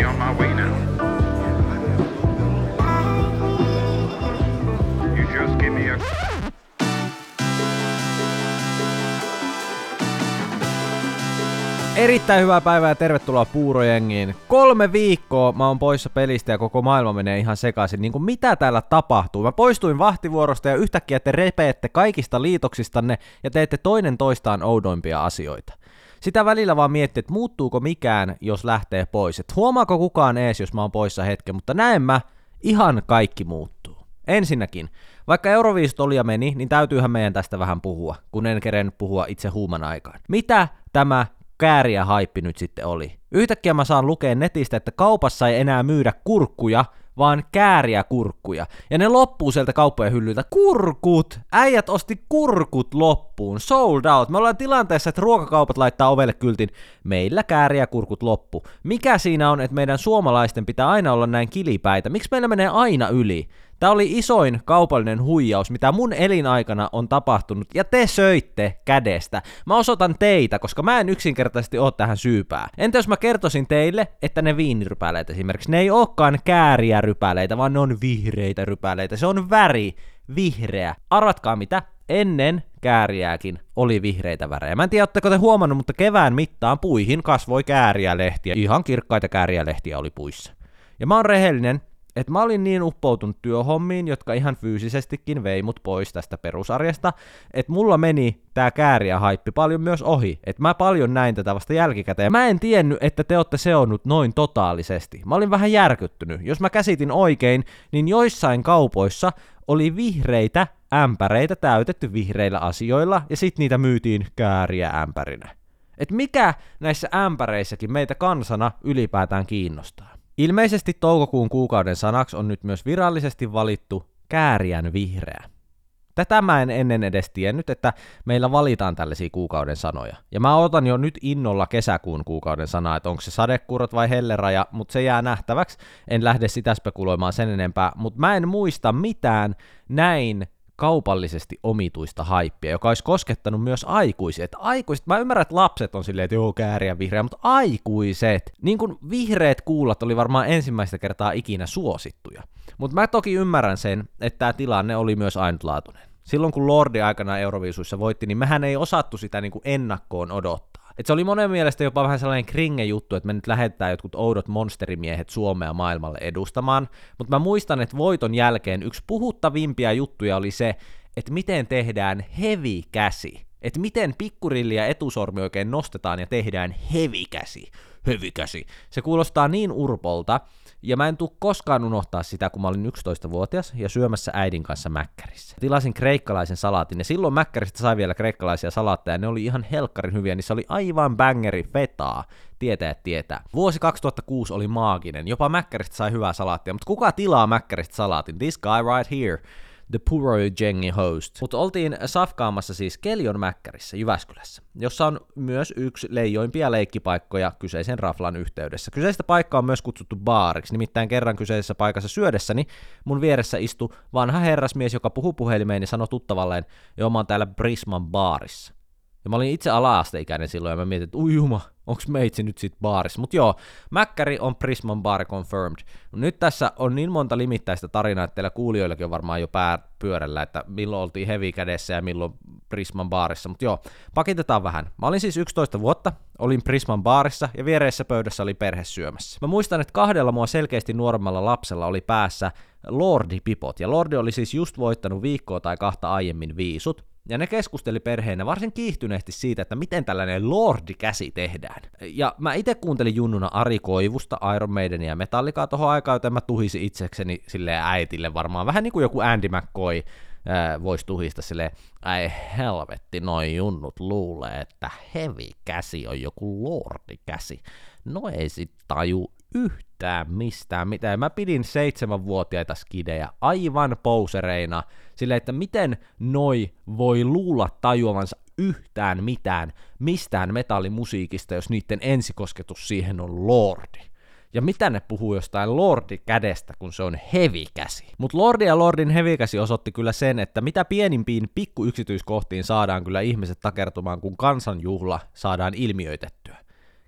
me on my way now. You just give me a. Erittäin hyvää päivää ja tervetuloa Puurojengiin. Kolme viikkoa mä oon poissa pelistä ja koko maailma menee ihan sekaisin. Niin kuin mitä täällä tapahtuu? Mä poistuin vahtivuorosta ja yhtäkkiä te repeette kaikista liitoksistanne ja teette toinen toistaan oudoimpia asioita. Sitä välillä vaan miettii, että muuttuuko mikään, jos lähtee pois. Et huomaako kukaan ees, jos mä oon poissa hetken, mutta näen mä, ihan kaikki muuttuu. Ensinnäkin, vaikka Euroviisut oli ja meni, niin täytyyhän meidän tästä vähän puhua, kun en kerennyt puhua itse huuman aikaan. Mitä tämä kääriä haippi nyt sitten oli? Yhtäkkiä mä saan lukea netistä, että kaupassa ei enää myydä kurkkuja, vaan kääriä kurkkuja. Ja ne loppuu sieltä kauppojen hyllyltä. Kurkut! Äijät osti kurkut loppuun. Sold out. Me ollaan tilanteessa, että ruokakaupat laittaa ovelle kyltin. Meillä kääriä kurkut loppu. Mikä siinä on, että meidän suomalaisten pitää aina olla näin kilipäitä? Miksi meillä menee aina yli? Tämä oli isoin kaupallinen huijaus, mitä mun elinaikana on tapahtunut, ja te söitte kädestä. Mä osoitan teitä, koska mä en yksinkertaisesti oo tähän syypää. Entä jos mä kertoisin teille, että ne viinirypäleet esimerkiksi, ne ei olekaan kääriä rypäleitä, vaan ne on vihreitä rypäleitä. Se on väri, vihreä. Arvatkaa mitä? Ennen kääriääkin oli vihreitä värejä. Mä en tiedä, oletteko te huomannut, mutta kevään mittaan puihin kasvoi kääriä lehtiä. Ihan kirkkaita kääriä lehtiä oli puissa. Ja mä oon rehellinen, että mä olin niin uppoutunut työhommiin, jotka ihan fyysisestikin vei mut pois tästä perusarjesta, että mulla meni tää kääriä haippi paljon myös ohi, että mä paljon näin tätä vasta jälkikäteen. Mä en tiennyt, että te olette seonnut noin totaalisesti. Mä olin vähän järkyttynyt. Jos mä käsitin oikein, niin joissain kaupoissa oli vihreitä ämpäreitä täytetty vihreillä asioilla, ja sit niitä myytiin kääriä ämpärinä. Et mikä näissä ämpäreissäkin meitä kansana ylipäätään kiinnostaa? Ilmeisesti toukokuun kuukauden sanaksi on nyt myös virallisesti valittu kääriän vihreä. Tätä mä en ennen edes tiennyt, että meillä valitaan tällaisia kuukauden sanoja. Ja mä otan jo nyt innolla kesäkuun kuukauden sanaa, että onko se sadekurot vai helleraja, mutta se jää nähtäväksi. En lähde sitä spekuloimaan sen enempää, mutta mä en muista mitään näin kaupallisesti omituista haippia, joka olisi koskettanut myös aikuisia. Että aikuiset, mä ymmärrän, että lapset on silleen, että joo, kääriä vihreä, mutta aikuiset, niin kuin vihreät kuulat oli varmaan ensimmäistä kertaa ikinä suosittuja. Mutta mä toki ymmärrän sen, että tämä tilanne oli myös ainutlaatuinen. Silloin kun Lordi aikana Euroviisuissa voitti, niin mehän ei osattu sitä niin kuin ennakkoon odottaa. Et se oli monen mielestä jopa vähän sellainen kringe juttu, että me nyt lähetetään jotkut oudot monsterimiehet Suomea maailmalle edustamaan, mutta mä muistan, että voiton jälkeen yksi puhuttavimpia juttuja oli se, että miten tehdään heavy käsi. Että miten pikkurilli ja etusormi oikein nostetaan ja tehdään heavy käsi. Heavy käsi. Se kuulostaa niin urpolta, ja mä en tuu koskaan unohtaa sitä, kun mä olin 11-vuotias ja syömässä äidin kanssa mäkkärissä. Tilasin kreikkalaisen salaatin, ja silloin mäkkäristä sai vielä kreikkalaisia salaatteja, ja ne oli ihan helkkarin hyviä, se oli aivan bangeri fetaa. Tietää, tietää. Vuosi 2006 oli maaginen, jopa mäkkäristä sai hyvää salaattia, mutta kuka tilaa mäkkäristä salaatin? This guy right here. The Puro Jengi host. Mutta oltiin safkaamassa siis Kelion Mäkkärissä Jyväskylässä, jossa on myös yksi leijoimpia leikkipaikkoja kyseisen raflan yhteydessä. Kyseistä paikkaa on myös kutsuttu baariksi, nimittäin kerran kyseisessä paikassa syödessäni mun vieressä istui vanha herrasmies, joka puhuu puhelimeen ja sanoi tuttavalleen, joo mä oon täällä Brisman baarissa. Ja mä olin itse ala-asteikäinen silloin ja mä mietin, että ui juma, onks meitsi nyt sit baarissa. Mut joo, Mäkkäri on Prisman bar confirmed. Nyt tässä on niin monta limittäistä tarinaa, että teillä kuulijoillakin on varmaan jo pää pyörällä, että milloin oltiin hevi kädessä ja milloin Prisman baarissa. Mutta joo, pakitetaan vähän. Mä olin siis 11 vuotta, olin Prisman baarissa ja viereessä pöydässä oli perhe syömässä. Mä muistan, että kahdella mua selkeästi nuoremmalla lapsella oli päässä Lordi Pipot, ja Lordi oli siis just voittanut viikkoa tai kahta aiemmin viisut, ja ne keskusteli perheenä varsin kiihtyneesti siitä, että miten tällainen lordi-käsi tehdään. Ja mä itse kuuntelin junnuna Ari Koivusta, Iron Maidenia ja Metallicaa tohon aikaan, joten mä tuhisin itsekseni sille äitille varmaan. Vähän niin kuin joku Andy McCoy voisi tuhista sille ai helvetti, noin junnut luulee, että heavy käsi on joku lordi-käsi. No ei sit taju yhtään mistään mitään. Mä pidin seitsemänvuotiaita skidejä aivan pousereina, sille että miten noi voi luulla tajuavansa yhtään mitään mistään metallimusiikista, jos niiden ensikosketus siihen on lordi. Ja mitä ne puhuu jostain Lordi kädestä, kun se on hevikäsi. Mutta Lordi ja Lordin hevikäsi osoitti kyllä sen, että mitä pienimpiin pikku yksityiskohtiin saadaan kyllä ihmiset takertumaan, kun kansanjuhla saadaan ilmiöitettyä.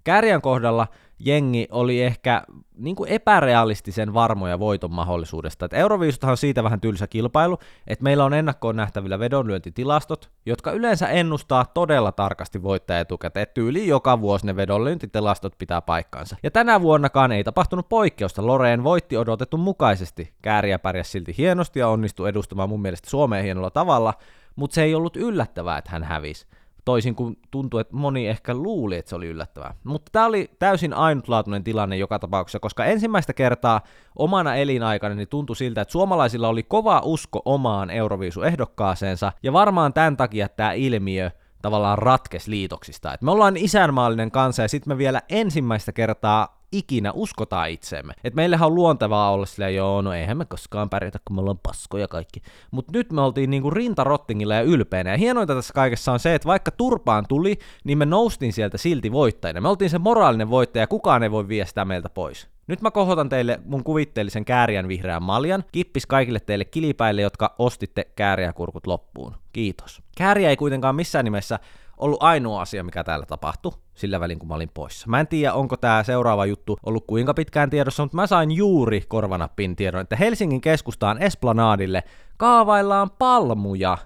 Kärjän kohdalla jengi oli ehkä niin kuin epärealistisen varmoja voiton mahdollisuudesta. Et Euroviisuthan on siitä vähän tylsä kilpailu, että meillä on ennakkoon nähtävillä vedonlyöntitilastot, jotka yleensä ennustaa todella tarkasti voittaja etukäteen. Tyyli joka vuosi ne vedonlyöntitilastot pitää paikkaansa. Ja tänä vuonnakaan ei tapahtunut poikkeusta. Loreen voitti odotetun mukaisesti. Kääriä pärjäs silti hienosti ja onnistui edustamaan mun mielestä Suomeen hienolla tavalla, mutta se ei ollut yllättävää, että hän hävisi toisin kuin tuntui, että moni ehkä luuli, että se oli yllättävää. Mutta tämä oli täysin ainutlaatuinen tilanne joka tapauksessa, koska ensimmäistä kertaa omana elinaikana niin tuntui siltä, että suomalaisilla oli kova usko omaan Euroviisu-ehdokkaaseensa, ja varmaan tämän takia tämä ilmiö tavallaan ratkes liitoksista. Et me ollaan isänmaallinen kansa, ja sitten me vielä ensimmäistä kertaa ikinä uskotaan itseemme. Et meillähän on luontevaa olla silleen, joo, no eihän me koskaan pärjätä, kun me ollaan paskoja kaikki. Mutta nyt me oltiin niinku rintarottingilla ja ylpeänä. Ja hienointa tässä kaikessa on se, että vaikka turpaan tuli, niin me noustiin sieltä silti voittajina. Me oltiin se moraalinen voittaja, kukaan ei voi viestää meiltä pois. Nyt mä kohotan teille mun kuvitteellisen kääriän vihreän maljan. Kippis kaikille teille kilipäille, jotka ostitte kääriäkurkut loppuun. Kiitos. Kääriä ei kuitenkaan missään nimessä ollut ainoa asia, mikä täällä tapahtui sillä välin, kun mä olin poissa. Mä en tiedä, onko tämä seuraava juttu ollut kuinka pitkään tiedossa, mutta mä sain juuri korvanappin tiedon, että Helsingin keskustaan Esplanadille kaavaillaan palmuja.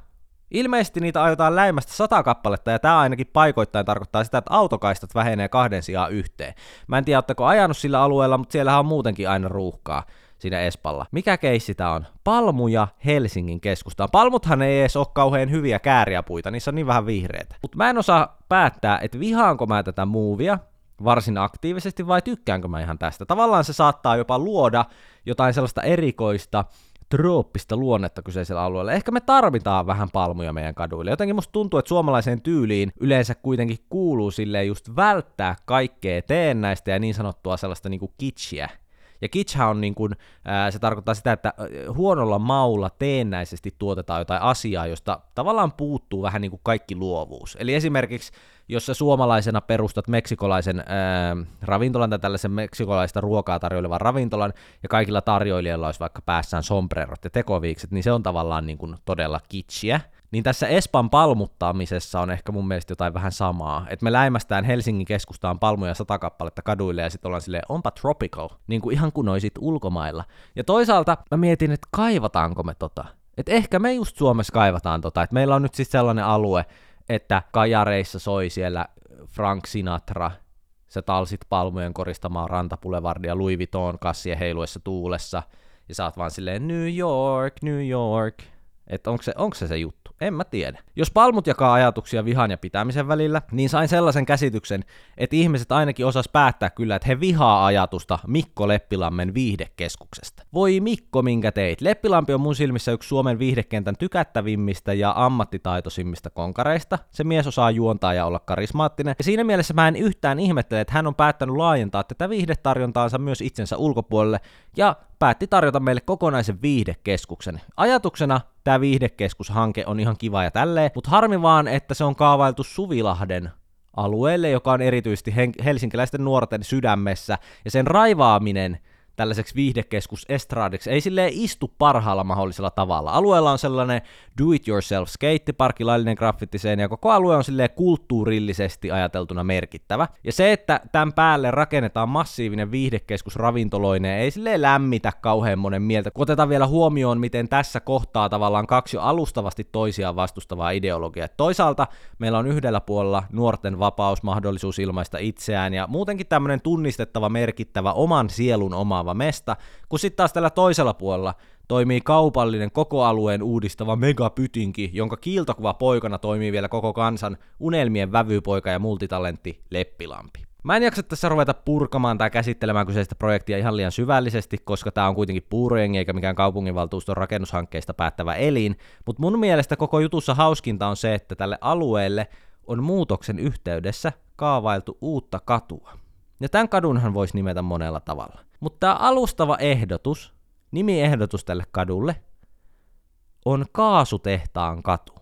Ilmeisesti niitä aiotaan läimästä sata kappaletta, ja tämä ainakin paikoittain tarkoittaa sitä, että autokaistat vähenee kahden sijaan yhteen. Mä en tiedä, oletteko ajanut sillä alueella, mutta siellähän on muutenkin aina ruuhkaa siinä Espalla. Mikä keissi tää on? Palmuja Helsingin keskustaan. Palmuthan ei edes ole kauhean hyviä kääriäpuita, niissä on niin vähän vihreitä. Mutta mä en osaa päättää, että vihaanko mä tätä muuvia varsin aktiivisesti vai tykkäänkö mä ihan tästä. Tavallaan se saattaa jopa luoda jotain sellaista erikoista, trooppista luonnetta kyseisellä alueella. Ehkä me tarvitaan vähän palmuja meidän kaduille. Jotenkin musta tuntuu, että suomalaiseen tyyliin yleensä kuitenkin kuuluu sille just välttää kaikkea teennäistä ja niin sanottua sellaista niinku kitschiä ja kitschhän on niin kuin, ää, se tarkoittaa sitä, että huonolla maulla teennäisesti tuotetaan jotain asiaa, josta tavallaan puuttuu vähän niin kuin kaikki luovuus. Eli esimerkiksi, jos sä suomalaisena perustat meksikolaisen ää, ravintolan tai tällaisen meksikolaista ruokaa tarjoilevan ravintolan, ja kaikilla tarjoilijoilla olisi vaikka päässään sombrerot ja tekoviikset, niin se on tavallaan niin kuin todella kitschiä niin tässä Espan palmuttamisessa on ehkä mun mielestä jotain vähän samaa. Että me läimästään Helsingin keskustaan palmuja sata kappaletta kaduille ja sitten ollaan silleen, onpa tropical, niin kuin ihan kuin olisit ulkomailla. Ja toisaalta mä mietin, että kaivataanko me tota. Että ehkä me just Suomessa kaivataan tota, että meillä on nyt siis sellainen alue, että kajareissa soi siellä Frank Sinatra, sä talsit palmujen koristamaan rantapulevardia Louis Vuitton kassien heiluessa tuulessa, ja sä oot vaan silleen New York, New York, että onko se, onko se se juttu. En mä tiedä. Jos palmut jakaa ajatuksia vihan ja pitämisen välillä, niin sain sellaisen käsityksen, että ihmiset ainakin osas päättää kyllä, että he vihaa ajatusta Mikko Leppilammen viihdekeskuksesta. Voi Mikko, minkä teit. Leppilampi on mun silmissä yksi Suomen viihdekentän tykättävimmistä ja ammattitaitoisimmista konkareista. Se mies osaa juontaa ja olla karismaattinen. Ja siinä mielessä mä en yhtään ihmettele, että hän on päättänyt laajentaa tätä viihdetarjontaansa myös itsensä ulkopuolelle ja päätti tarjota meille kokonaisen viihdekeskuksen. Ajatuksena tämä viihdekeskushanke on ihan kiva ja tälleen, mutta harmi vaan, että se on kaavailtu Suvilahden alueelle, joka on erityisesti helsinkiläisten nuorten sydämessä, ja sen raivaaminen – tällaiseksi viihdekeskus estradiksi ei silleen istu parhaalla mahdollisella tavalla. Alueella on sellainen do-it-yourself skateparkki, laillinen graffitiseen ja koko alue on silleen kulttuurillisesti ajateltuna merkittävä. Ja se, että tämän päälle rakennetaan massiivinen viihdekeskus ravintoloineen, ei silleen lämmitä kauhean monen mieltä, kun otetaan vielä huomioon, miten tässä kohtaa tavallaan kaksi jo alustavasti toisiaan vastustavaa ideologiaa. Toisaalta meillä on yhdellä puolella nuorten vapaus, mahdollisuus ilmaista itseään ja muutenkin tämmöinen tunnistettava, merkittävä, oman sielun oma leikkaava mesta, kun sitten taas tällä toisella puolella toimii kaupallinen koko alueen uudistava megapytinki, jonka kiiltokuva poikana toimii vielä koko kansan unelmien vävypoika ja multitalentti Leppilampi. Mä en jaksa tässä ruveta purkamaan tai käsittelemään kyseistä projektia ihan liian syvällisesti, koska tämä on kuitenkin puurojengi eikä mikään kaupunginvaltuuston rakennushankkeista päättävä elin, mutta mun mielestä koko jutussa hauskinta on se, että tälle alueelle on muutoksen yhteydessä kaavailtu uutta katua. Ja tämän kadunhan voisi nimetä monella tavalla. Mutta tämä alustava ehdotus, nimiehdotus tälle kadulle, on Kaasutehtaan katu.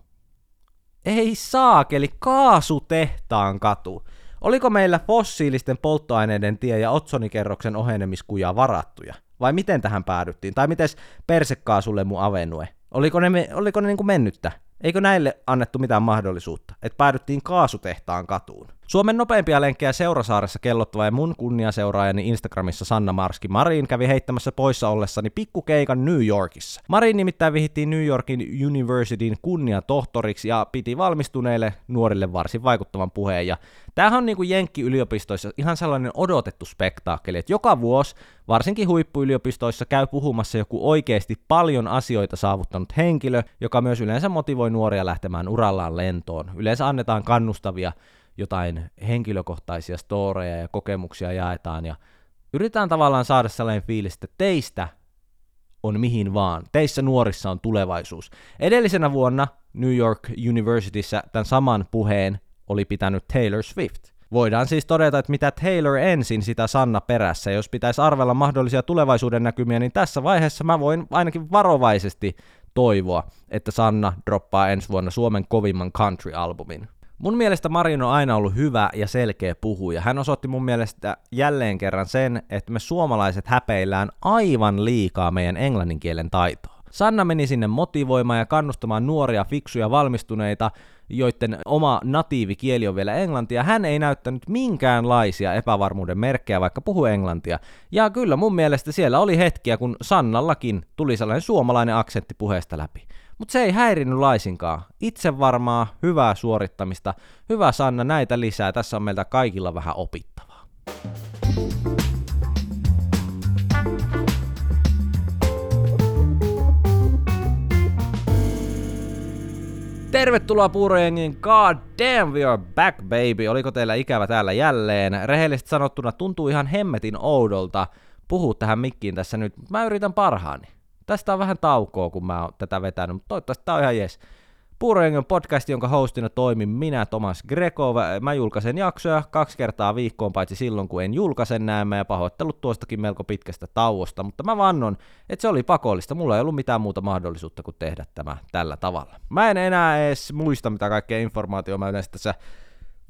Ei saakeli, Kaasutehtaan katu. Oliko meillä fossiilisten polttoaineiden tie ja otsonikerroksen ohenemiskuja varattuja? Vai miten tähän päädyttiin? Tai miten persekaasulle mun avenue? Oliko ne, oliko ne niin kuin mennyttä? Eikö näille annettu mitään mahdollisuutta? Että päädyttiin kaasutehtaan katuun. Suomen nopeimpia lenkkejä Seurasaaressa kellottava ja mun kunniaseuraajani Instagramissa Sanna Marski Marin kävi heittämässä poissa ollessani pikkukeikan New Yorkissa. Marin nimittäin vihittiin New Yorkin Universityn kunniatohtoriksi ja piti valmistuneille nuorille varsin vaikuttavan puheen. Ja tämähän on niin kuin Jenkki-yliopistoissa ihan sellainen odotettu spektaakkeli, että joka vuosi, varsinkin huippuyliopistoissa, käy puhumassa joku oikeasti paljon asioita saavuttanut henkilö, joka myös yleensä motivoi nuoria lähtemään urallaan lentoon. Yleensä annetaan kannustavia jotain henkilökohtaisia storeja ja kokemuksia jaetaan ja yritetään tavallaan saada sellainen fiilis, että teistä on mihin vaan. Teissä nuorissa on tulevaisuus. Edellisenä vuonna New York Universityssä tämän saman puheen oli pitänyt Taylor Swift. Voidaan siis todeta, että mitä Taylor ensin, sitä Sanna perässä. Jos pitäisi arvella mahdollisia tulevaisuuden näkymiä, niin tässä vaiheessa mä voin ainakin varovaisesti toivoa, että Sanna droppaa ensi vuonna Suomen kovimman country-albumin. Mun mielestä Marin on aina ollut hyvä ja selkeä puhuja. Hän osoitti mun mielestä jälleen kerran sen, että me suomalaiset häpeillään aivan liikaa meidän englannin kielen taitoa. Sanna meni sinne motivoimaan ja kannustamaan nuoria, fiksuja, valmistuneita, joiden oma natiivikieli on vielä englantia. Hän ei näyttänyt minkäänlaisia epävarmuuden merkkejä, vaikka puhu englantia. Ja kyllä mun mielestä siellä oli hetkiä, kun Sannallakin tuli sellainen suomalainen aksentti puheesta läpi. Mutta se ei häirinnyt laisinkaan. Itse varmaa, hyvää suorittamista. Hyvä Sanna, näitä lisää. Tässä on meiltä kaikilla vähän opittavaa. Tervetuloa Puurojengin God damn we are back baby. Oliko teillä ikävä täällä jälleen? Rehellisesti sanottuna tuntuu ihan hemmetin oudolta puhua tähän mikkiin tässä nyt. Mä yritän parhaani. Tästä on vähän taukoa, kun mä oon tätä vetänyt, mutta toivottavasti tää on ihan jes. Puurojengen podcast, jonka hostina toimin minä, Thomas Greco. Mä julkaisen jaksoja kaksi kertaa viikkoon, paitsi silloin, kun en julkaisen näemme, ja pahoittelut tuostakin melko pitkästä tauosta, mutta mä vannon, että se oli pakollista. Mulla ei ollut mitään muuta mahdollisuutta kuin tehdä tämä tällä tavalla. Mä en enää edes muista, mitä kaikkea informaatiota mä yleensä tässä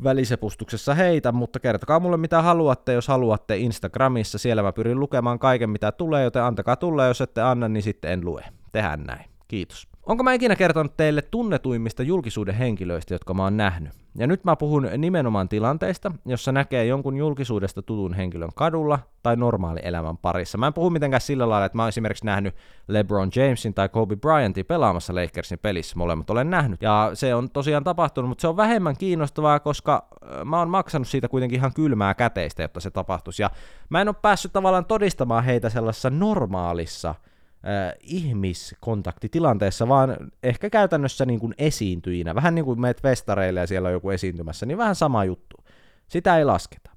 välisepustuksessa heitä, mutta kertokaa mulle mitä haluatte, jos haluatte Instagramissa. Siellä mä pyrin lukemaan kaiken mitä tulee, joten antakaa tulla, jos ette anna, niin sitten en lue. Tehän näin. Kiitos. Onko mä ikinä kertonut teille tunnetuimmista julkisuuden henkilöistä, jotka mä oon nähnyt? Ja nyt mä puhun nimenomaan tilanteista, jossa näkee jonkun julkisuudesta tutun henkilön kadulla tai normaali elämän parissa. Mä en puhu mitenkään sillä lailla, että mä oon esimerkiksi nähnyt LeBron Jamesin tai Kobe Bryantin pelaamassa Lakersin pelissä. Molemmat olen nähnyt. Ja se on tosiaan tapahtunut, mutta se on vähemmän kiinnostavaa, koska mä oon maksanut siitä kuitenkin ihan kylmää käteistä, jotta se tapahtuisi. Ja mä en ole päässyt tavallaan todistamaan heitä sellaisessa normaalissa äh, ihmiskontaktitilanteessa, vaan ehkä käytännössä niin kuin esiintyjinä. Vähän niin kuin meet festareille ja siellä on joku esiintymässä, niin vähän sama juttu. Sitä ei lasketa.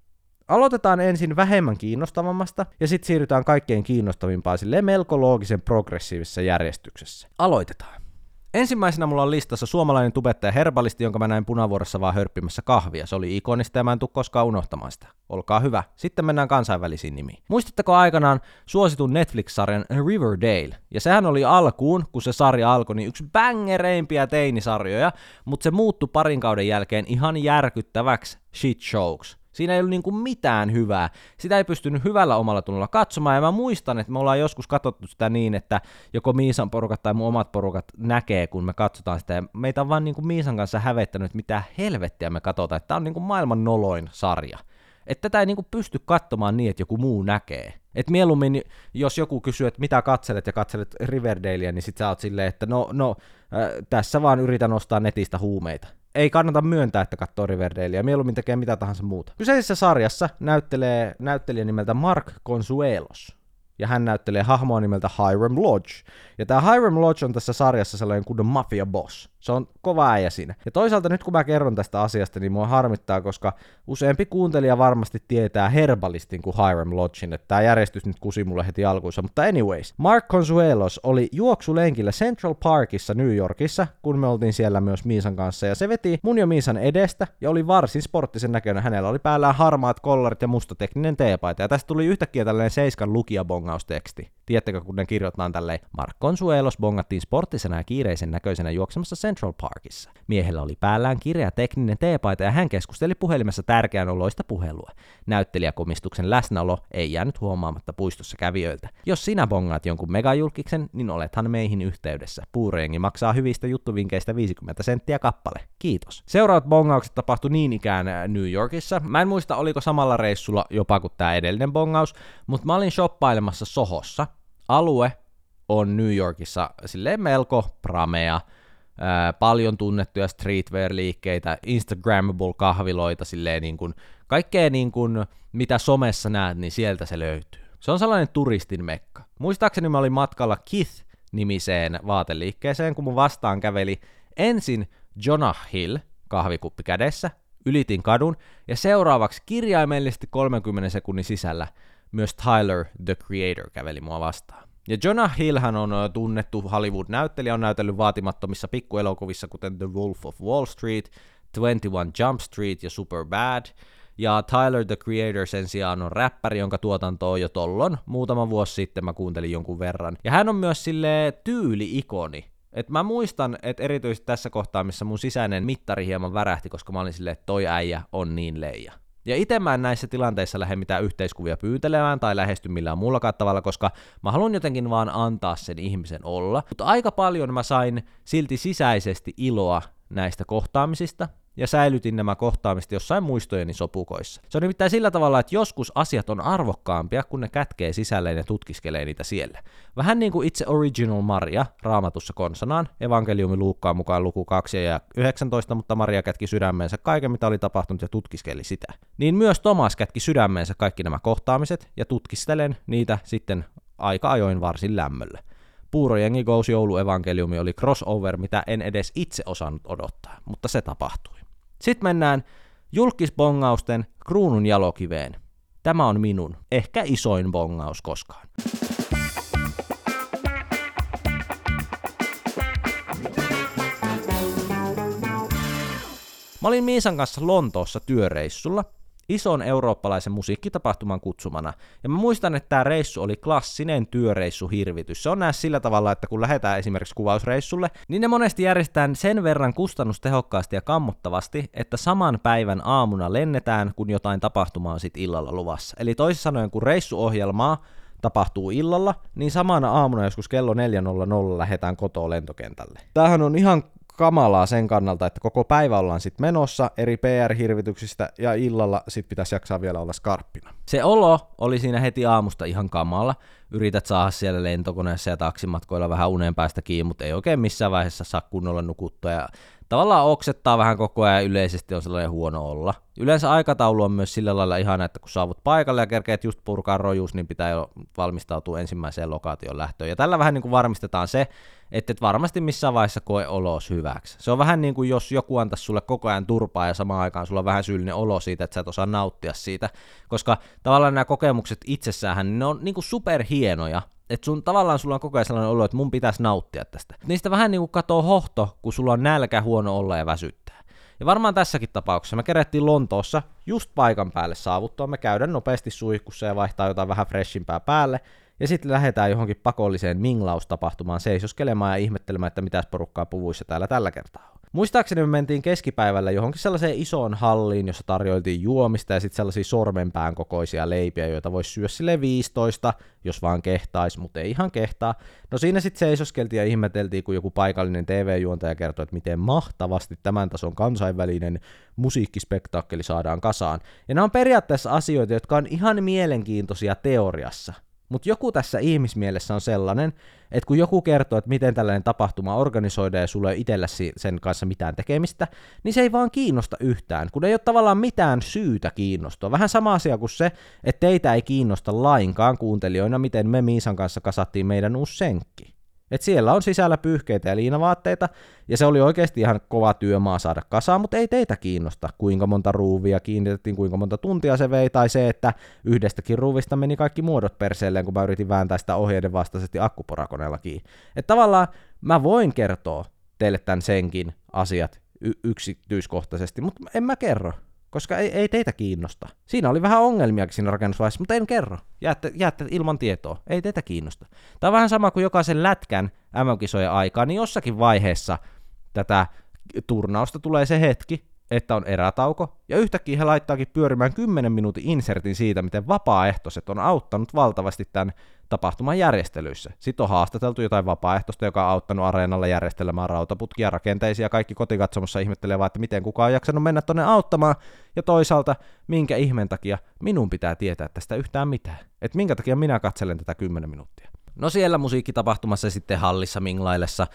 Aloitetaan ensin vähemmän kiinnostavammasta ja sitten siirrytään kaikkein kiinnostavimpaan silleen melko loogisen progressiivisessa järjestyksessä. Aloitetaan. Ensimmäisenä mulla on listassa suomalainen tubettaja Herbalisti, jonka mä näin punavuorossa vaan hörppimässä kahvia. Se oli ikonista ja mä en tuu koskaan unohtamaan sitä. Olkaa hyvä. Sitten mennään kansainvälisiin nimiin. Muistatteko aikanaan suositun Netflix-sarjan Riverdale? Ja sehän oli alkuun, kun se sarja alkoi, niin yksi bängereimpiä teinisarjoja, mutta se muuttui parin kauden jälkeen ihan järkyttäväksi shit showks. Siinä ei ollut niin kuin mitään hyvää. Sitä ei pystynyt hyvällä omalla tunnolla katsomaan, ja mä muistan, että me ollaan joskus katsottu sitä niin, että joko Miisan porukat tai mun omat porukat näkee, kun me katsotaan sitä, ja meitä on vaan niin kuin Miisan kanssa hävettänyt, että mitä helvettiä me katsotaan, että tämä on kuin maailman noloin sarja. Että tätä ei niin kuin pysty katsomaan niin, että joku muu näkee. Et mieluummin, jos joku kysyy, että mitä katselet ja katselet Riverdalea, niin sit sä oot silleen, että no, no äh, tässä vaan yritän ostaa netistä huumeita ei kannata myöntää, että katsoo Riverdalea, mieluummin tekee mitä tahansa muuta. Kyseisessä sarjassa näyttelee näyttelijä nimeltä Mark Consuelos ja hän näyttelee hahmoa nimeltä Hiram Lodge. Ja tämä Hiram Lodge on tässä sarjassa sellainen kuin mafia boss. Se on kova äijä siinä. Ja toisaalta nyt kun mä kerron tästä asiasta, niin mua harmittaa, koska useampi kuuntelija varmasti tietää herbalistin kuin Hiram Lodgein, että tämä järjestys nyt kusi mulle heti alkuissa. Mutta anyways, Mark Consuelos oli juoksulenkillä Central Parkissa New Yorkissa, kun me oltiin siellä myös Miisan kanssa, ja se veti mun ja Miisan edestä, ja oli varsin sporttisen näköinen. Hänellä oli päällään harmaat kollarit ja musta tekninen teepaita, ja tästä tuli yhtäkkiä tällainen seiskan lukijabongausteksti. Tiedättekö, kun ne kirjoitetaan tälleen, Mark Consuelos bongattiin sporttisena ja kiireisen näköisenä juoksemassa Central Parkissa. Miehellä oli päällään kirja tekninen teepaita ja hän keskusteli puhelimessa tärkeän oloista puhelua. Näyttelijäkomistuksen läsnäolo ei jäänyt huomaamatta puistossa kävijöiltä. Jos sinä bongaat jonkun megajulkiksen, niin olethan meihin yhteydessä. Puurojengi maksaa hyvistä juttuvinkeistä 50 senttiä kappale. Kiitos. Seuraavat bongaukset tapahtui niin ikään New Yorkissa. Mä en muista, oliko samalla reissulla jopa kuin tämä edellinen bongaus, mutta mä olin shoppailemassa Sohossa. Alue on New Yorkissa silleen melko pramea, ää, paljon tunnettuja streetwear-liikkeitä, Instagrammable kahviloita, silleen niin kuin, kaikkea niin kuin, mitä somessa näet, niin sieltä se löytyy. Se on sellainen turistin mekka. Muistaakseni mä olin matkalla Kith-nimiseen vaateliikkeeseen, kun mun vastaan käveli ensin Jonah Hill kahvikuppi kädessä, ylitin kadun, ja seuraavaksi kirjaimellisesti 30 sekunnin sisällä myös Tyler, the Creator, käveli mua vastaan. Ja Jonah Hillhän on tunnettu Hollywood-näyttelijä, on näytellyt vaatimattomissa pikkuelokuvissa, kuten The Wolf of Wall Street, 21 Jump Street ja Super Bad. Ja Tyler, the Creator, sen sijaan on räppäri, jonka tuotanto on jo tollon. Muutama vuosi sitten mä kuuntelin jonkun verran. Ja hän on myös sille tyyli-ikoni. Et mä muistan, että erityisesti tässä kohtaa, missä mun sisäinen mittari hieman värähti, koska mä olin silleen, että toi äijä on niin leija. Ja itse mä en näissä tilanteissa lähde mitään yhteiskuvia pyytelemään tai lähesty millään muullakaan tavalla, koska mä haluan jotenkin vaan antaa sen ihmisen olla. Mutta aika paljon mä sain silti sisäisesti iloa näistä kohtaamisista, ja säilytin nämä kohtaamiset jossain muistojeni sopukoissa. Se on nimittäin sillä tavalla, että joskus asiat on arvokkaampia, kun ne kätkee sisälleen ja tutkiskelee niitä siellä. Vähän niin kuin itse Original Maria raamatussa konsanaan, evankeliumi Luukkaan mukaan luku 2 ja 19, mutta Maria kätki sydämeensä kaiken, mitä oli tapahtunut ja tutkiskeli sitä. Niin myös Thomas kätki sydämeensä kaikki nämä kohtaamiset ja tutkistelen niitä sitten aika ajoin varsin lämmöllä. Puurojengi Goes jouluevankeliumi oli crossover, mitä en edes itse osannut odottaa, mutta se tapahtui. Sitten mennään julkisbongausten kruunun jalokiveen. Tämä on minun, ehkä isoin bongaus koskaan. Mä olin Miisan kanssa Lontoossa työreissulla ison eurooppalaisen musiikkitapahtuman kutsumana. Ja mä muistan, että tämä reissu oli klassinen työreissuhirvitys. Se on näin sillä tavalla, että kun lähdetään esimerkiksi kuvausreissulle, niin ne monesti järjestetään sen verran kustannustehokkaasti ja kammottavasti, että saman päivän aamuna lennetään, kun jotain tapahtumaa on sitten illalla luvassa. Eli toisin sanoen, kun reissuohjelmaa tapahtuu illalla, niin samana aamuna joskus kello 4.00 lähdetään kotoa lentokentälle. Tämähän on ihan kamalaa sen kannalta, että koko päivä ollaan sitten menossa eri PR-hirvityksistä ja illalla sitten pitäisi jaksaa vielä olla skarppina. Se olo oli siinä heti aamusta ihan kamala. Yrität saada siellä lentokoneessa ja taksimatkoilla vähän unen päästä kiinni, mutta ei oikein missään vaiheessa saa kunnolla nukuttua ja tavallaan oksettaa vähän koko ajan yleisesti on sellainen huono olla. Yleensä aikataulu on myös sillä lailla ihana, että kun saavut paikalle ja kerkeet just purkaa rojuus, niin pitää jo valmistautua ensimmäiseen lokaation lähtöön. Ja tällä vähän niin kuin varmistetaan se, että et varmasti missään vaiheessa koe olos hyväksi. Se on vähän niin kuin jos joku antaisi sulle koko ajan turpaa ja samaan aikaan sulla on vähän syyllinen olo siitä, että sä et osaa nauttia siitä, koska tavallaan nämä kokemukset itsessään, ne on niin kuin superhienoja, että sun tavallaan sulla on koko ajan sellainen olo, että mun pitäisi nauttia tästä. Niistä vähän niin kuin katoo hohto, kun sulla on nälkä huono olla ja väsyttää. Ja varmaan tässäkin tapauksessa me kerättiin Lontoossa just paikan päälle saavuttua, me käydään nopeasti suihkussa ja vaihtaa jotain vähän freshimpää päälle, ja sitten lähdetään johonkin pakolliseen minglaustapahtumaan seisoskelemaan ja ihmettelemään, että mitäs porukkaa puvuissa täällä tällä kertaa on. Muistaakseni me mentiin keskipäivällä johonkin sellaiseen isoon halliin, jossa tarjoiltiin juomista ja sitten sellaisia sormenpään kokoisia leipiä, joita voisi syödä sille 15, jos vaan kehtais, mutta ei ihan kehtaa. No siinä sitten seisoskeltiin ja ihmeteltiin, kun joku paikallinen TV-juontaja kertoi, että miten mahtavasti tämän tason kansainvälinen musiikkispektaakkeli saadaan kasaan. Ja nämä on periaatteessa asioita, jotka on ihan mielenkiintoisia teoriassa, mutta joku tässä ihmismielessä on sellainen, että kun joku kertoo, että miten tällainen tapahtuma organisoidaan ja sulla ei itsellä sen kanssa mitään tekemistä, niin se ei vaan kiinnosta yhtään, kun ei ole tavallaan mitään syytä kiinnostua. Vähän sama asia kuin se, että teitä ei kiinnosta lainkaan kuuntelijoina, miten me Miisan kanssa kasattiin meidän uusi senkki. Et siellä on sisällä pyyhkeitä ja liinavaatteita, ja se oli oikeasti ihan kova työmaa saada kasaan, mutta ei teitä kiinnosta, kuinka monta ruuvia kiinnitettiin, kuinka monta tuntia se vei, tai se, että yhdestäkin ruuvista meni kaikki muodot perseelleen, kun mä yritin vääntää sitä ohjeiden vastaisesti akkuporakoneella kiinni. Et tavallaan mä voin kertoa teille tämän senkin asiat y- yksityiskohtaisesti, mutta en mä kerro. Koska ei, ei teitä kiinnosta. Siinä oli vähän ongelmiakin siinä rakennusvaiheessa, mutta en kerro. Jäätte, jäätte ilman tietoa. Ei teitä kiinnosta. Tämä on vähän sama kuin jokaisen lätkän MM-kisojen aikaa, niin jossakin vaiheessa tätä turnausta tulee se hetki, että on erätauko, ja yhtäkkiä he laittaakin pyörimään 10 minuutin insertin siitä, miten vapaaehtoiset on auttanut valtavasti tämän tapahtuman järjestelyissä. Sitten on haastateltu jotain vapaaehtoista, joka on auttanut areenalla järjestelemään rautaputkia rakenteisia. Kaikki kotikatsomossa ihmettelee vaan, että miten kukaan on jaksanut mennä tonne auttamaan. Ja toisaalta, minkä ihmen takia minun pitää tietää tästä yhtään mitään. Että minkä takia minä katselen tätä 10 minuuttia. No siellä musiikkitapahtumassa sitten hallissa Minglailessa,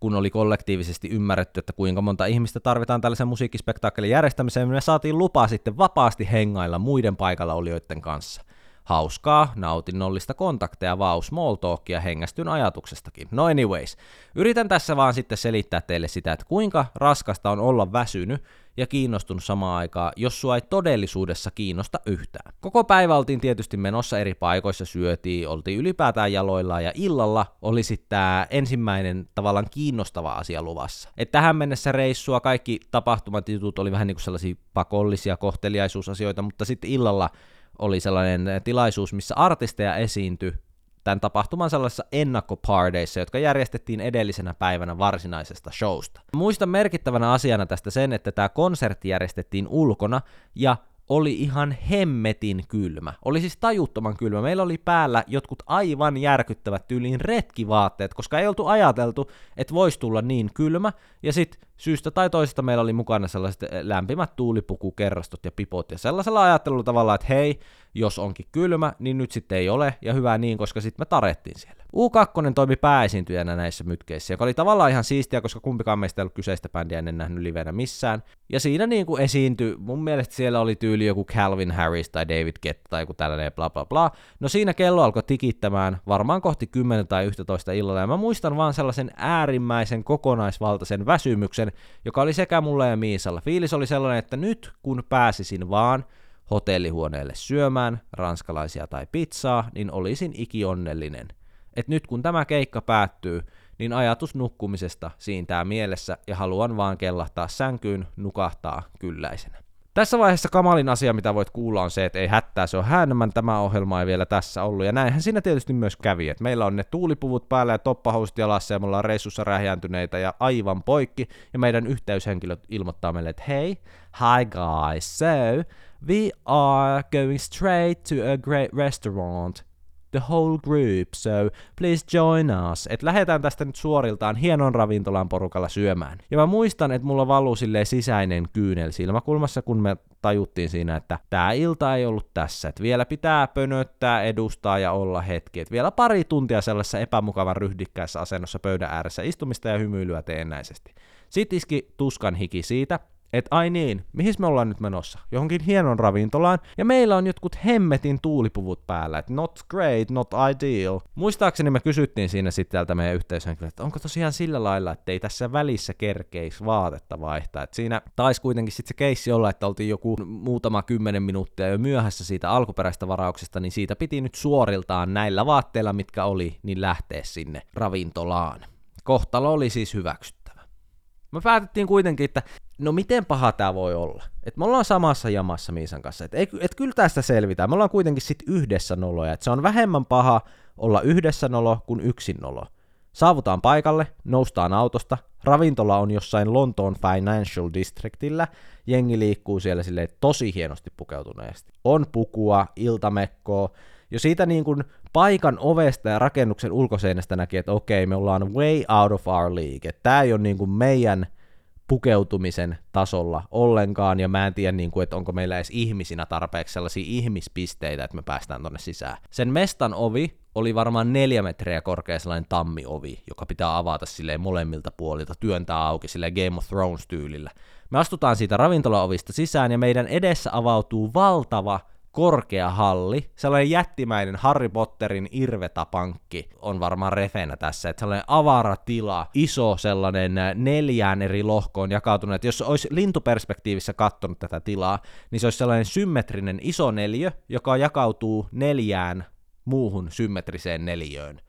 kun oli kollektiivisesti ymmärretty, että kuinka monta ihmistä tarvitaan tällaisen musiikkispektaakkelin järjestämiseen, me saatiin lupa sitten vapaasti hengailla muiden paikalla olijoiden kanssa hauskaa, nautinnollista kontakteja, vau, small talkia hengästyn ajatuksestakin. No anyways, yritän tässä vaan sitten selittää teille sitä, että kuinka raskasta on olla väsynyt ja kiinnostunut samaan aikaan, jos sua ei todellisuudessa kiinnosta yhtään. Koko päivä oltiin tietysti menossa eri paikoissa, syötiin, oltiin ylipäätään jaloilla ja illalla oli sitten tämä ensimmäinen tavallaan kiinnostava asia luvassa. Et tähän mennessä reissua kaikki tapahtumat jutut oli vähän niin kuin sellaisia pakollisia kohteliaisuusasioita, mutta sitten illalla oli sellainen tilaisuus, missä artisteja esiintyi tämän tapahtuman sellaisissa ennakkopardeissa, jotka järjestettiin edellisenä päivänä varsinaisesta showsta. Muistan merkittävänä asiana tästä sen, että tämä konsertti järjestettiin ulkona ja oli ihan hemmetin kylmä. Oli siis tajuttoman kylmä. Meillä oli päällä jotkut aivan järkyttävät tyyliin retkivaatteet, koska ei oltu ajateltu, että voisi tulla niin kylmä. Ja sitten syystä tai toisesta meillä oli mukana sellaiset lämpimät tuulipukukerrastot ja pipot ja sellaisella ajattelulla tavalla, että hei, jos onkin kylmä, niin nyt sitten ei ole, ja hyvä niin, koska sitten me tarettiin siellä. U2 toimi pääesiintyjänä näissä mytkeissä, joka oli tavallaan ihan siistiä, koska kumpikaan meistä ei ollut kyseistä bändiä ennen nähnyt livenä missään. Ja siinä niin kuin esiintyi, mun mielestä siellä oli tyyli joku Calvin Harris tai David Guetta tai joku tällainen bla bla bla. No siinä kello alkoi tikittämään varmaan kohti 10 tai 11 illalla, ja mä muistan vaan sellaisen äärimmäisen kokonaisvaltaisen väsymyksen, joka oli sekä mulle ja Miisalla. Fiilis oli sellainen, että nyt kun pääsisin vaan hotellihuoneelle syömään ranskalaisia tai pizzaa, niin olisin ikionnellinen. Et nyt kun tämä keikka päättyy, niin ajatus nukkumisesta siintää mielessä ja haluan vaan kellahtaa sänkyyn, nukahtaa kylläisenä. Tässä vaiheessa kamalin asia, mitä voit kuulla, on se, että ei hättää, se on häännömän, tämä ohjelma ei vielä tässä ollut. Ja näinhän siinä tietysti myös kävi, että meillä on ne tuulipuvut päällä ja toppahousut jalassa ja me ollaan reissussa rähjääntyneitä ja aivan poikki. Ja meidän yhteyshenkilöt ilmoittaa meille, että hei, hi guys, so we are going straight to a great restaurant the whole group, so please join us. Et lähdetään tästä nyt suoriltaan hienon ravintolan porukalla syömään. Ja mä muistan, että mulla valuu silleen sisäinen kyynel silmäkulmassa, kun me tajuttiin siinä, että tämä ilta ei ollut tässä, että vielä pitää pönöttää, edustaa ja olla hetki, että vielä pari tuntia sellaisessa epämukavan ryhdikkäessä asennossa pöydän ääressä istumista ja hymyilyä teennäisesti. Sitten iski tuskan hiki siitä, että ai niin, mihin me ollaan nyt menossa? Johonkin hienon ravintolaan, ja meillä on jotkut hemmetin tuulipuvut päällä, että not great, not ideal. Muistaakseni me kysyttiin siinä sitten täältä meidän yhteishenkilöä, että onko tosiaan sillä lailla, että ei tässä välissä kerkeisi vaatetta vaihtaa. Et siinä taisi kuitenkin sitten se keissi olla, että oltiin joku muutama kymmenen minuuttia jo myöhässä siitä alkuperäistä varauksesta, niin siitä piti nyt suoriltaan näillä vaatteilla, mitkä oli, niin lähteä sinne ravintolaan. Kohtalo oli siis hyväksyttävä. Me päätettiin kuitenkin, että no miten paha tämä voi olla? Et me ollaan samassa jamassa Miisan kanssa, et, et kyllä tästä selvitään. Me ollaan kuitenkin sit yhdessä noloja, että se on vähemmän paha olla yhdessä nolo kuin yksin nolo. Saavutaan paikalle, noustaan autosta, ravintola on jossain Lontoon Financial Districtillä, jengi liikkuu siellä silleen tosi hienosti pukeutuneesti. On pukua, iltamekkoa, jo siitä niin kuin paikan ovesta ja rakennuksen ulkoseinästä näki, että okei, me ollaan way out of our league, tämä ei ole niin kuin meidän – pukeutumisen tasolla ollenkaan, ja mä en tiedä, niin kuin, että onko meillä edes ihmisinä tarpeeksi sellaisia ihmispisteitä, että me päästään tonne sisään. Sen mestan ovi oli varmaan neljä metriä korkea sellainen tammiovi, joka pitää avata silleen molemmilta puolilta, työntää auki silleen Game of Thrones tyylillä. Me astutaan siitä ravintolaovista sisään ja meidän edessä avautuu valtava korkea halli, sellainen jättimäinen Harry Potterin irvetapankki on varmaan refenä tässä, että sellainen avaratila, iso sellainen neljään eri lohkoon jakautunut, että jos olisi lintuperspektiivissä katsonut tätä tilaa, niin se olisi sellainen symmetrinen iso neljö, joka jakautuu neljään muuhun symmetriseen neljöön.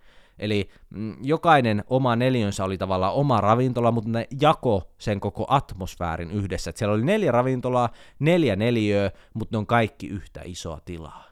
Eli mm, jokainen oma neliönsä oli tavallaan oma ravintola, mutta ne jako sen koko atmosfäärin yhdessä. Et siellä oli neljä ravintolaa, neljä neliöä, mutta ne on kaikki yhtä isoa tilaa.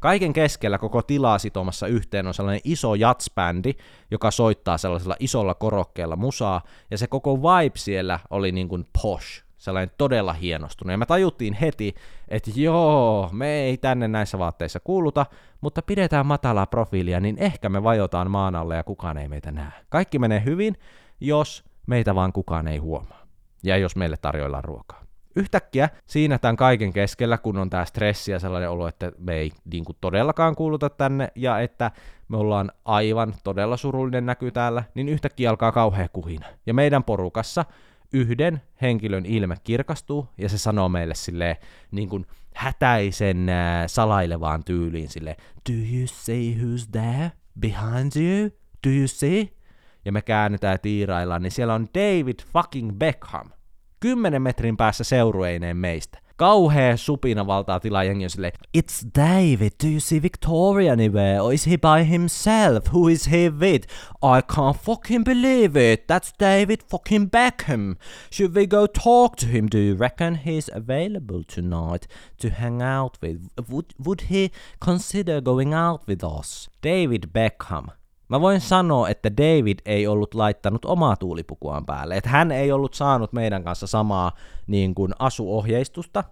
Kaiken keskellä koko tilaa sitomassa yhteen on sellainen iso jatsbändi, joka soittaa sellaisella isolla korokkeella musaa, ja se koko vibe siellä oli niin kuin posh, sellainen todella hienostunut. Ja me tajuttiin heti, että joo, me ei tänne näissä vaatteissa kuuluta, mutta pidetään matalaa profiilia, niin ehkä me vajotaan maan alle ja kukaan ei meitä näe. Kaikki menee hyvin, jos meitä vaan kukaan ei huomaa. Ja jos meille tarjoillaan ruokaa. Yhtäkkiä siinä tämän kaiken keskellä, kun on tämä stressi ja sellainen olo, että me ei niin kuin todellakaan kuuluta tänne ja että me ollaan aivan todella surullinen näky täällä, niin yhtäkkiä alkaa kauhea kuhina. Ja meidän porukassa yhden henkilön ilme kirkastuu ja se sanoo meille silleen niin kuin hätäisen äh, salailevaan tyyliin sille Do you see who's there? Behind you? Do you see? Ja me käännytään ja niin siellä on David fucking Beckham. Kymmenen metrin päässä seurueineen meistä. Kauhea supina valtaa tilaa jengi on silleen, It's David, do you see Victoria anywhere? Or is he by himself? Who is he with? I can't fucking believe it, that's David fucking Beckham. Should we go talk to him? Do you reckon he's available tonight to hang out with? Would, would he consider going out with us? David Beckham. Mä voin sanoa, että David ei ollut laittanut omaa tuulipukuaan päälle. Että hän ei ollut saanut meidän kanssa samaa niin kuin asuohjeistusta,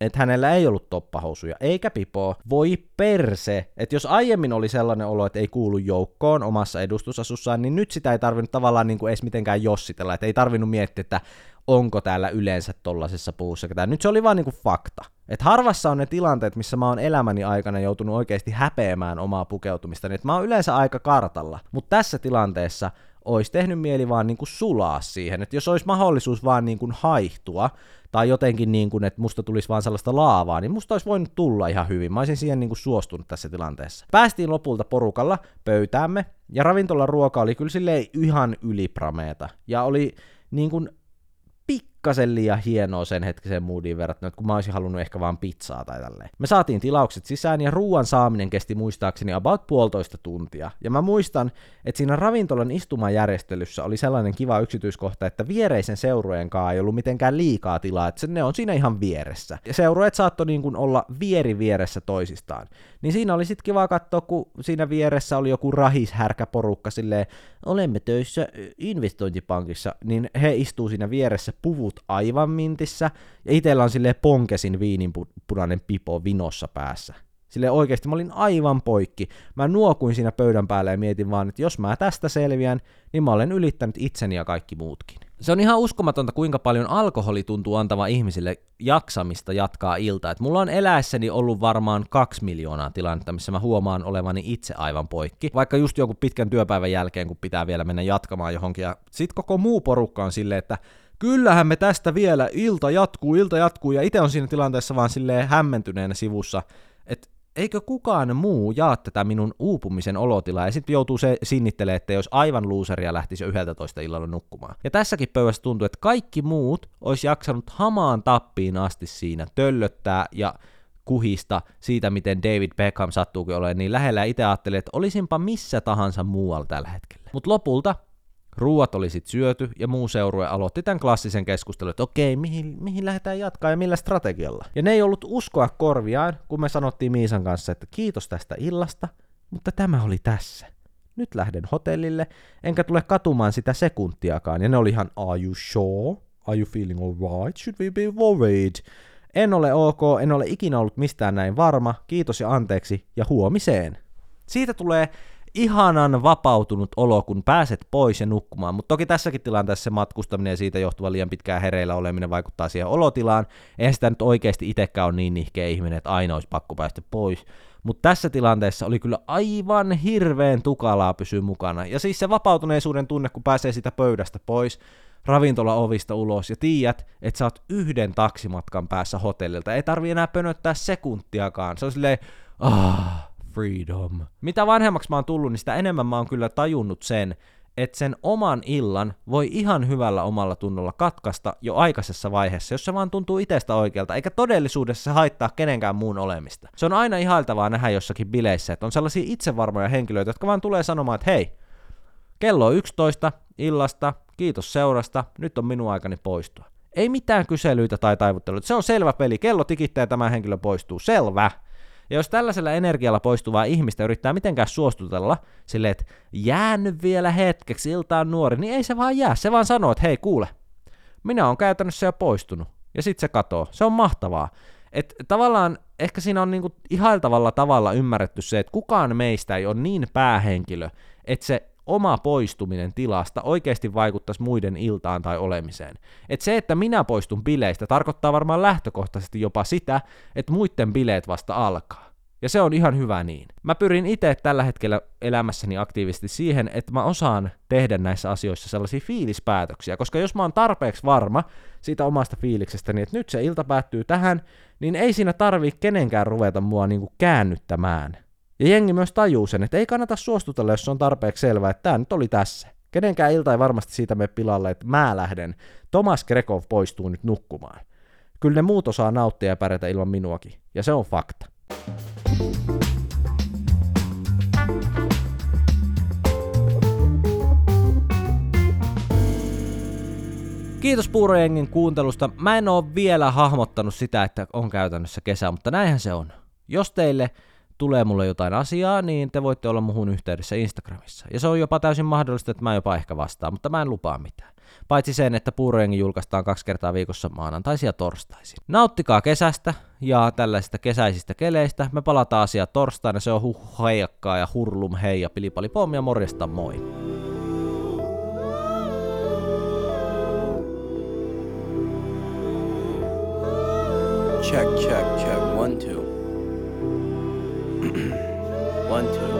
että hänellä ei ollut toppahousuja eikä pipoa. Voi perse, että jos aiemmin oli sellainen olo, että ei kuulu joukkoon omassa edustusasussaan, niin nyt sitä ei tarvinnut tavallaan niin kuin edes mitenkään jossitella, että ei tarvinnut miettiä, että onko täällä yleensä tollasessa puussa ketään. Nyt se oli vaan niinku fakta. Et harvassa on ne tilanteet, missä mä oon elämäni aikana joutunut oikeasti häpeämään omaa pukeutumista, niin mä oon yleensä aika kartalla. Mutta tässä tilanteessa olisi tehnyt mieli vaan niinku sulaa siihen, että jos olisi mahdollisuus vaan niinku haihtua, tai jotenkin niin kuin, että musta tulisi vaan sellaista laavaa, niin musta olisi voinut tulla ihan hyvin. Mä olisin siihen niin kuin suostunut tässä tilanteessa. Päästiin lopulta porukalla pöytäämme, ja ravintolan ruoka oli kyllä silleen ihan yliprameeta. Ja oli niin kuin pikkasen liian hienoa sen hetkisen moodiin verrattuna, että kun mä olisin halunnut ehkä vaan pizzaa tai tälleen. Me saatiin tilaukset sisään ja ruoan saaminen kesti muistaakseni about puolitoista tuntia. Ja mä muistan, että siinä ravintolan istumajärjestelyssä oli sellainen kiva yksityiskohta, että viereisen seurueen kanssa ei ollut mitenkään liikaa tilaa, että ne on siinä ihan vieressä. Ja seurueet saattoi niin kuin olla vieri vieressä toisistaan. Niin siinä oli sitten kiva katsoa, kun siinä vieressä oli joku rahishärkä porukka silleen, olemme töissä investointipankissa, niin he istuu siinä vieressä puvut aivan mintissä, ja itsellä on silleen ponkesin viininpunainen pipo vinossa päässä. Sille oikeasti mä olin aivan poikki. Mä nuokuin siinä pöydän päällä ja mietin vaan, että jos mä tästä selviän, niin mä olen ylittänyt itseni ja kaikki muutkin. Se on ihan uskomatonta, kuinka paljon alkoholi tuntuu antava ihmisille jaksamista jatkaa iltaa. Et mulla on eläessäni ollut varmaan kaksi miljoonaa tilannetta, missä mä huomaan olevani itse aivan poikki. Vaikka just joku pitkän työpäivän jälkeen, kun pitää vielä mennä jatkamaan johonkin. Ja sit koko muu porukka on silleen, että kyllähän me tästä vielä, ilta jatkuu, ilta jatkuu, ja itse on siinä tilanteessa vaan silleen hämmentyneenä sivussa, että eikö kukaan muu jaa tätä minun uupumisen olotilaa, ja sitten joutuu se sinnittelee, että jos aivan luuseria lähtisi jo 11 illalla nukkumaan. Ja tässäkin pöydässä tuntuu, että kaikki muut olisi jaksanut hamaan tappiin asti siinä töllöttää ja kuhista siitä, miten David Beckham sattuukin olemaan niin lähellä, ja itse ajattelin, että olisinpa missä tahansa muualla tällä hetkellä. Mutta lopulta Ruuat oli sitten syöty ja muu seurue aloitti tämän klassisen keskustelun, että okei, mihin, mihin lähdetään jatkaa ja millä strategialla. Ja ne ei ollut uskoa korviaan, kun me sanottiin Miisan kanssa, että kiitos tästä illasta, mutta tämä oli tässä. Nyt lähden hotellille, enkä tule katumaan sitä sekuntiakaan. Ja ne oli ihan, are you sure? Are you feeling alright? Should we be worried? En ole ok, en ole ikinä ollut mistään näin varma, kiitos ja anteeksi, ja huomiseen. Siitä tulee ihanan vapautunut olo, kun pääset pois ja nukkumaan, mutta toki tässäkin tilanteessa se matkustaminen ja siitä johtuva liian pitkään hereillä oleminen vaikuttaa siihen olotilaan. Eihän sitä nyt oikeasti itsekään ole niin nihkeä ihminen, että aina olisi pakko päästä pois. Mutta tässä tilanteessa oli kyllä aivan hirveän tukalaa pysyä mukana. Ja siis se vapautuneisuuden tunne, kun pääsee sitä pöydästä pois, ravintola ovista ulos ja tiedät, että sä oot yhden taksimatkan päässä hotellilta. Ei tarvi enää pönöttää sekuntiakaan. Se on silleen, ah, freedom. Mitä vanhemmaksi mä oon tullut, niin sitä enemmän mä oon kyllä tajunnut sen, että sen oman illan voi ihan hyvällä omalla tunnolla katkaista jo aikaisessa vaiheessa, jos se vaan tuntuu itsestä oikealta, eikä todellisuudessa haittaa kenenkään muun olemista. Se on aina ihailtavaa nähdä jossakin bileissä, että on sellaisia itsevarmoja henkilöitä, jotka vaan tulee sanomaan, että hei, Kello on 11 illasta, kiitos seurasta, nyt on minun aikani poistua. Ei mitään kyselyitä tai taivutteluita, se on selvä peli, kello tikittää ja tämä henkilö poistuu, selvä. Ja jos tällaisella energialla poistuvaa ihmistä yrittää mitenkään suostutella silleen, että jäänyt vielä hetkeksi, ilta on nuori, niin ei se vaan jää. Se vaan sanoo, että hei kuule, minä on käytännössä jo poistunut. Ja sitten se katoo. Se on mahtavaa. Et tavallaan ehkä siinä on niinku ihailtavalla tavalla ymmärretty se, että kukaan meistä ei ole niin päähenkilö, että se oma poistuminen tilasta oikeasti vaikuttaisi muiden iltaan tai olemiseen. Et se, että minä poistun bileistä, tarkoittaa varmaan lähtökohtaisesti jopa sitä, että muiden bileet vasta alkaa. Ja se on ihan hyvä niin. Mä pyrin itse tällä hetkellä elämässäni aktiivisesti siihen, että mä osaan tehdä näissä asioissa sellaisia fiilispäätöksiä, koska jos mä oon tarpeeksi varma siitä omasta fiiliksestäni, että nyt se ilta päättyy tähän, niin ei siinä tarvii kenenkään ruveta mua niinku käännyttämään. Ja jengi myös tajuu sen, että ei kannata suostutella, jos on tarpeeksi selvää, että tämä nyt oli tässä. Kenenkään ilta ei varmasti siitä mene pilalle, että mä lähden. Tomas Grekov poistuu nyt nukkumaan. Kyllä ne muut osaa nauttia ja pärjätä ilman minuakin. Ja se on fakta. Kiitos Puurojengin kuuntelusta. Mä en oo vielä hahmottanut sitä, että on käytännössä kesä, mutta näinhän se on. Jos teille tulee mulle jotain asiaa, niin te voitte olla muhun yhteydessä Instagramissa. Ja se on jopa täysin mahdollista, että mä jopa ehkä vastaan, mutta mä en lupaa mitään. Paitsi sen, että puurojengi julkaistaan kaksi kertaa viikossa maanantaisin ja torstaisin. Nauttikaa kesästä ja tällaisista kesäisistä keleistä. Me palataan asiaa torstaina, se on huh heijakkaa ja hurlum hei ja pilipali pommia morjesta moi. Check, check, check. One, two. One, two.